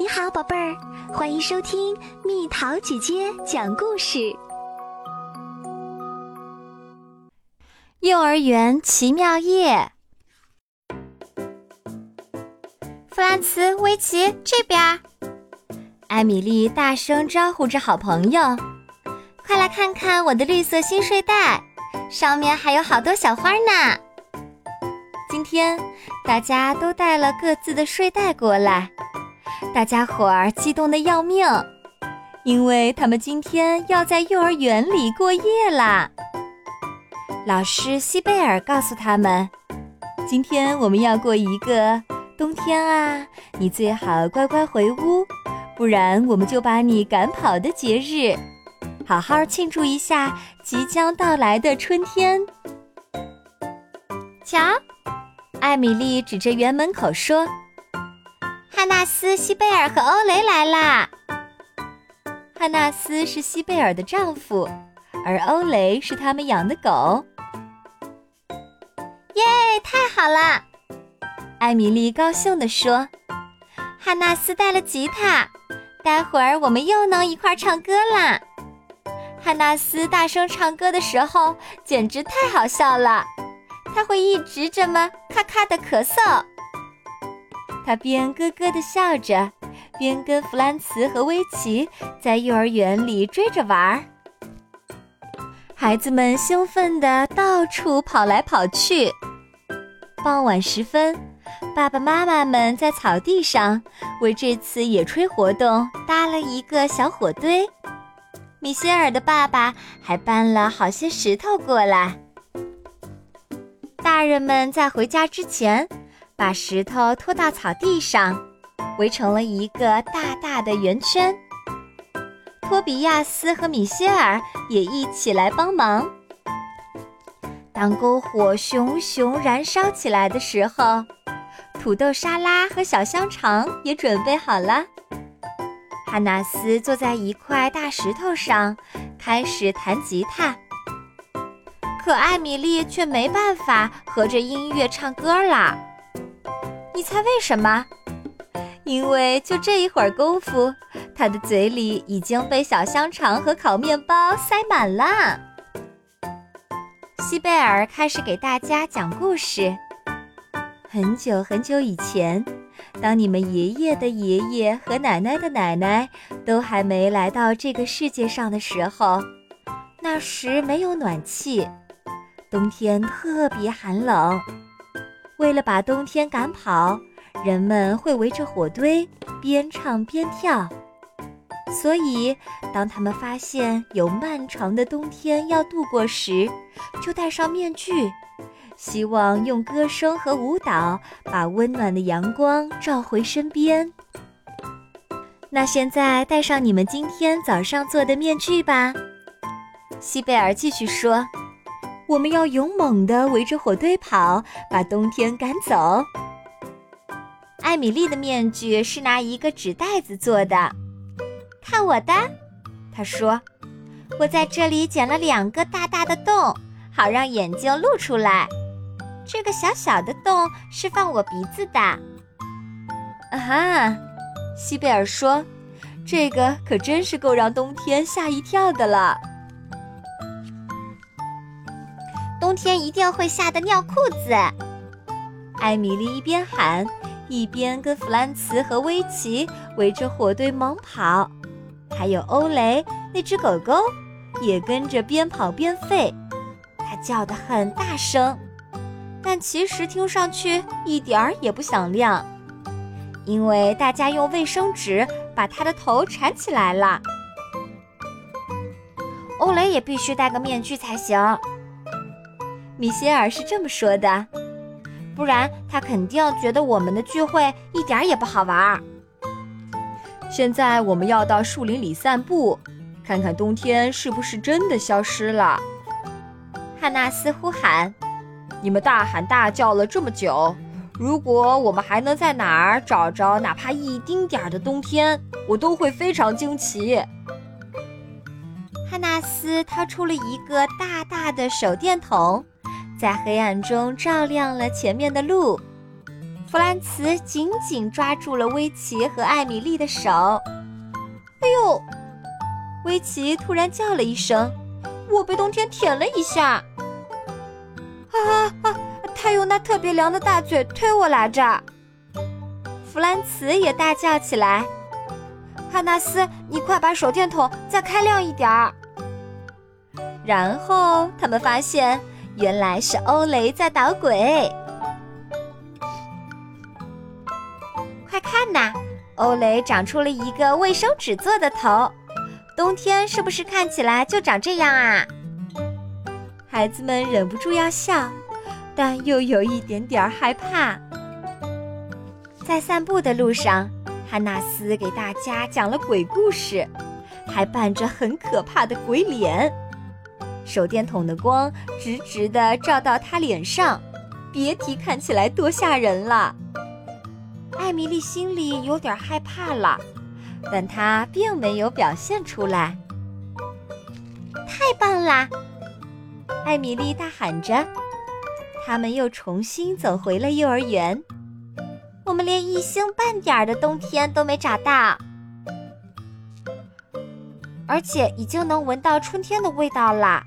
你好，宝贝儿，欢迎收听蜜桃姐姐讲故事。幼儿园奇妙夜，弗兰茨、维奇这边。艾米丽大声招呼着好朋友：“快来看看我的绿色新睡袋，上面还有好多小花呢。”今天大家都带了各自的睡袋过来。大家伙儿激动的要命，因为他们今天要在幼儿园里过夜啦。老师西贝尔告诉他们，今天我们要过一个冬天啊，你最好乖乖回屋，不然我们就把你赶跑的节日，好好庆祝一下即将到来的春天。瞧，艾米丽指着园门口说。汉纳斯、西贝尔和欧雷来啦。汉纳斯是西贝尔的丈夫，而欧雷是他们养的狗。耶，太好了！艾米丽高兴地说：“汉纳斯带了吉他，待会儿我们又能一块儿唱歌啦。”汉纳斯大声唱歌的时候简直太好笑了，他会一直这么咔咔的咳嗽。他边咯咯地笑着，边跟弗兰茨和威奇在幼儿园里追着玩儿。孩子们兴奋地到处跑来跑去。傍晚时分，爸爸妈妈们在草地上为这次野炊活动搭了一个小火堆。米歇尔的爸爸还搬了好些石头过来。大人们在回家之前。把石头拖到草地上，围成了一个大大的圆圈。托比亚斯和米歇尔也一起来帮忙。当篝火熊熊燃烧起来的时候，土豆沙拉和小香肠也准备好了。哈纳斯坐在一块大石头上，开始弹吉他。可艾米丽却没办法合着音乐唱歌啦。你猜为什么？因为就这一会儿功夫，他的嘴里已经被小香肠和烤面包塞满了。西贝尔开始给大家讲故事。很久很久以前，当你们爷爷的爷爷和奶奶的奶奶都还没来到这个世界上的时候，那时没有暖气，冬天特别寒冷。为了把冬天赶跑，人们会围着火堆边唱边跳。所以，当他们发现有漫长的冬天要度过时，就戴上面具，希望用歌声和舞蹈把温暖的阳光召回身边。那现在戴上你们今天早上做的面具吧，西贝尔继续说。我们要勇猛地围着火堆跑，把冬天赶走。艾米丽的面具是拿一个纸袋子做的，看我的，她说：“我在这里剪了两个大大的洞，好让眼睛露出来。这个小小的洞是放我鼻子的。”啊哈，西贝尔说：“这个可真是够让冬天吓一跳的了。”冬天一定会吓得尿裤子。艾米丽一边喊，一边跟弗兰茨和威奇围着火堆猛跑，还有欧雷那只狗狗也跟着边跑边吠。它叫得很大声，但其实听上去一点儿也不响亮，因为大家用卫生纸把它的头缠起来了。欧雷也必须戴个面具才行。米歇尔是这么说的，不然他肯定觉得我们的聚会一点也不好玩。现在我们要到树林里散步，看看冬天是不是真的消失了。汉纳斯呼喊：“你们大喊大叫了这么久，如果我们还能在哪儿找着哪怕一丁点儿的冬天，我都会非常惊奇。”汉纳斯掏出了一个大大的手电筒。在黑暗中照亮了前面的路，弗兰茨紧紧抓住了威奇和艾米丽的手。哎呦！威奇突然叫了一声：“我被冬天舔了一下！”啊啊！他用那特别凉的大嘴推我来着。弗兰茨也大叫起来：“汉纳斯，你快把手电筒再开亮一点儿！”然后他们发现，原来是欧雷在捣鬼。快看呐，欧雷长出了一个卫生纸做的头。冬天是不是看起来就长这样啊？孩子们忍不住要笑，但又有一点点害怕。在散步的路上，汉纳斯给大家讲了鬼故事，还扮着很可怕的鬼脸。手电筒的光直直地照到他脸上，别提看起来多吓人了。艾米丽心里有点害怕了。但她并没有表现出来。太棒啦！艾米丽大喊着。他们又重新走回了幼儿园。我们连一星半点的冬天都没找到，而且已经能闻到春天的味道啦。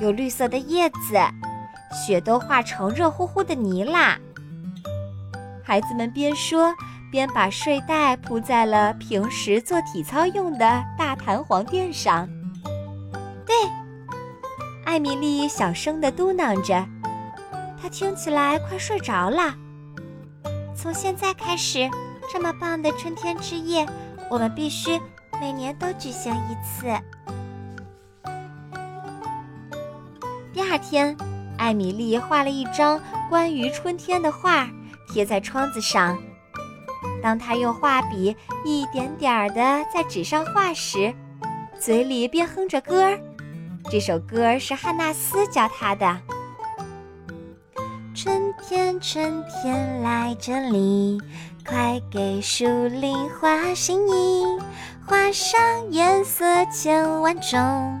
有绿色的叶子，雪都化成热乎乎的泥啦。孩子们边说。边把睡袋铺在了平时做体操用的大弹簧垫上。对，艾米丽小声地嘟囔着，她听起来快睡着了。从现在开始，这么棒的春天之夜，我们必须每年都举行一次。第二天，艾米丽画了一张关于春天的画，贴在窗子上。当她用画笔一点点儿的在纸上画时，嘴里边哼着歌儿。这首歌是汉纳斯教她的。春天，春天来这里，快给树林画新衣，画上颜色千万种，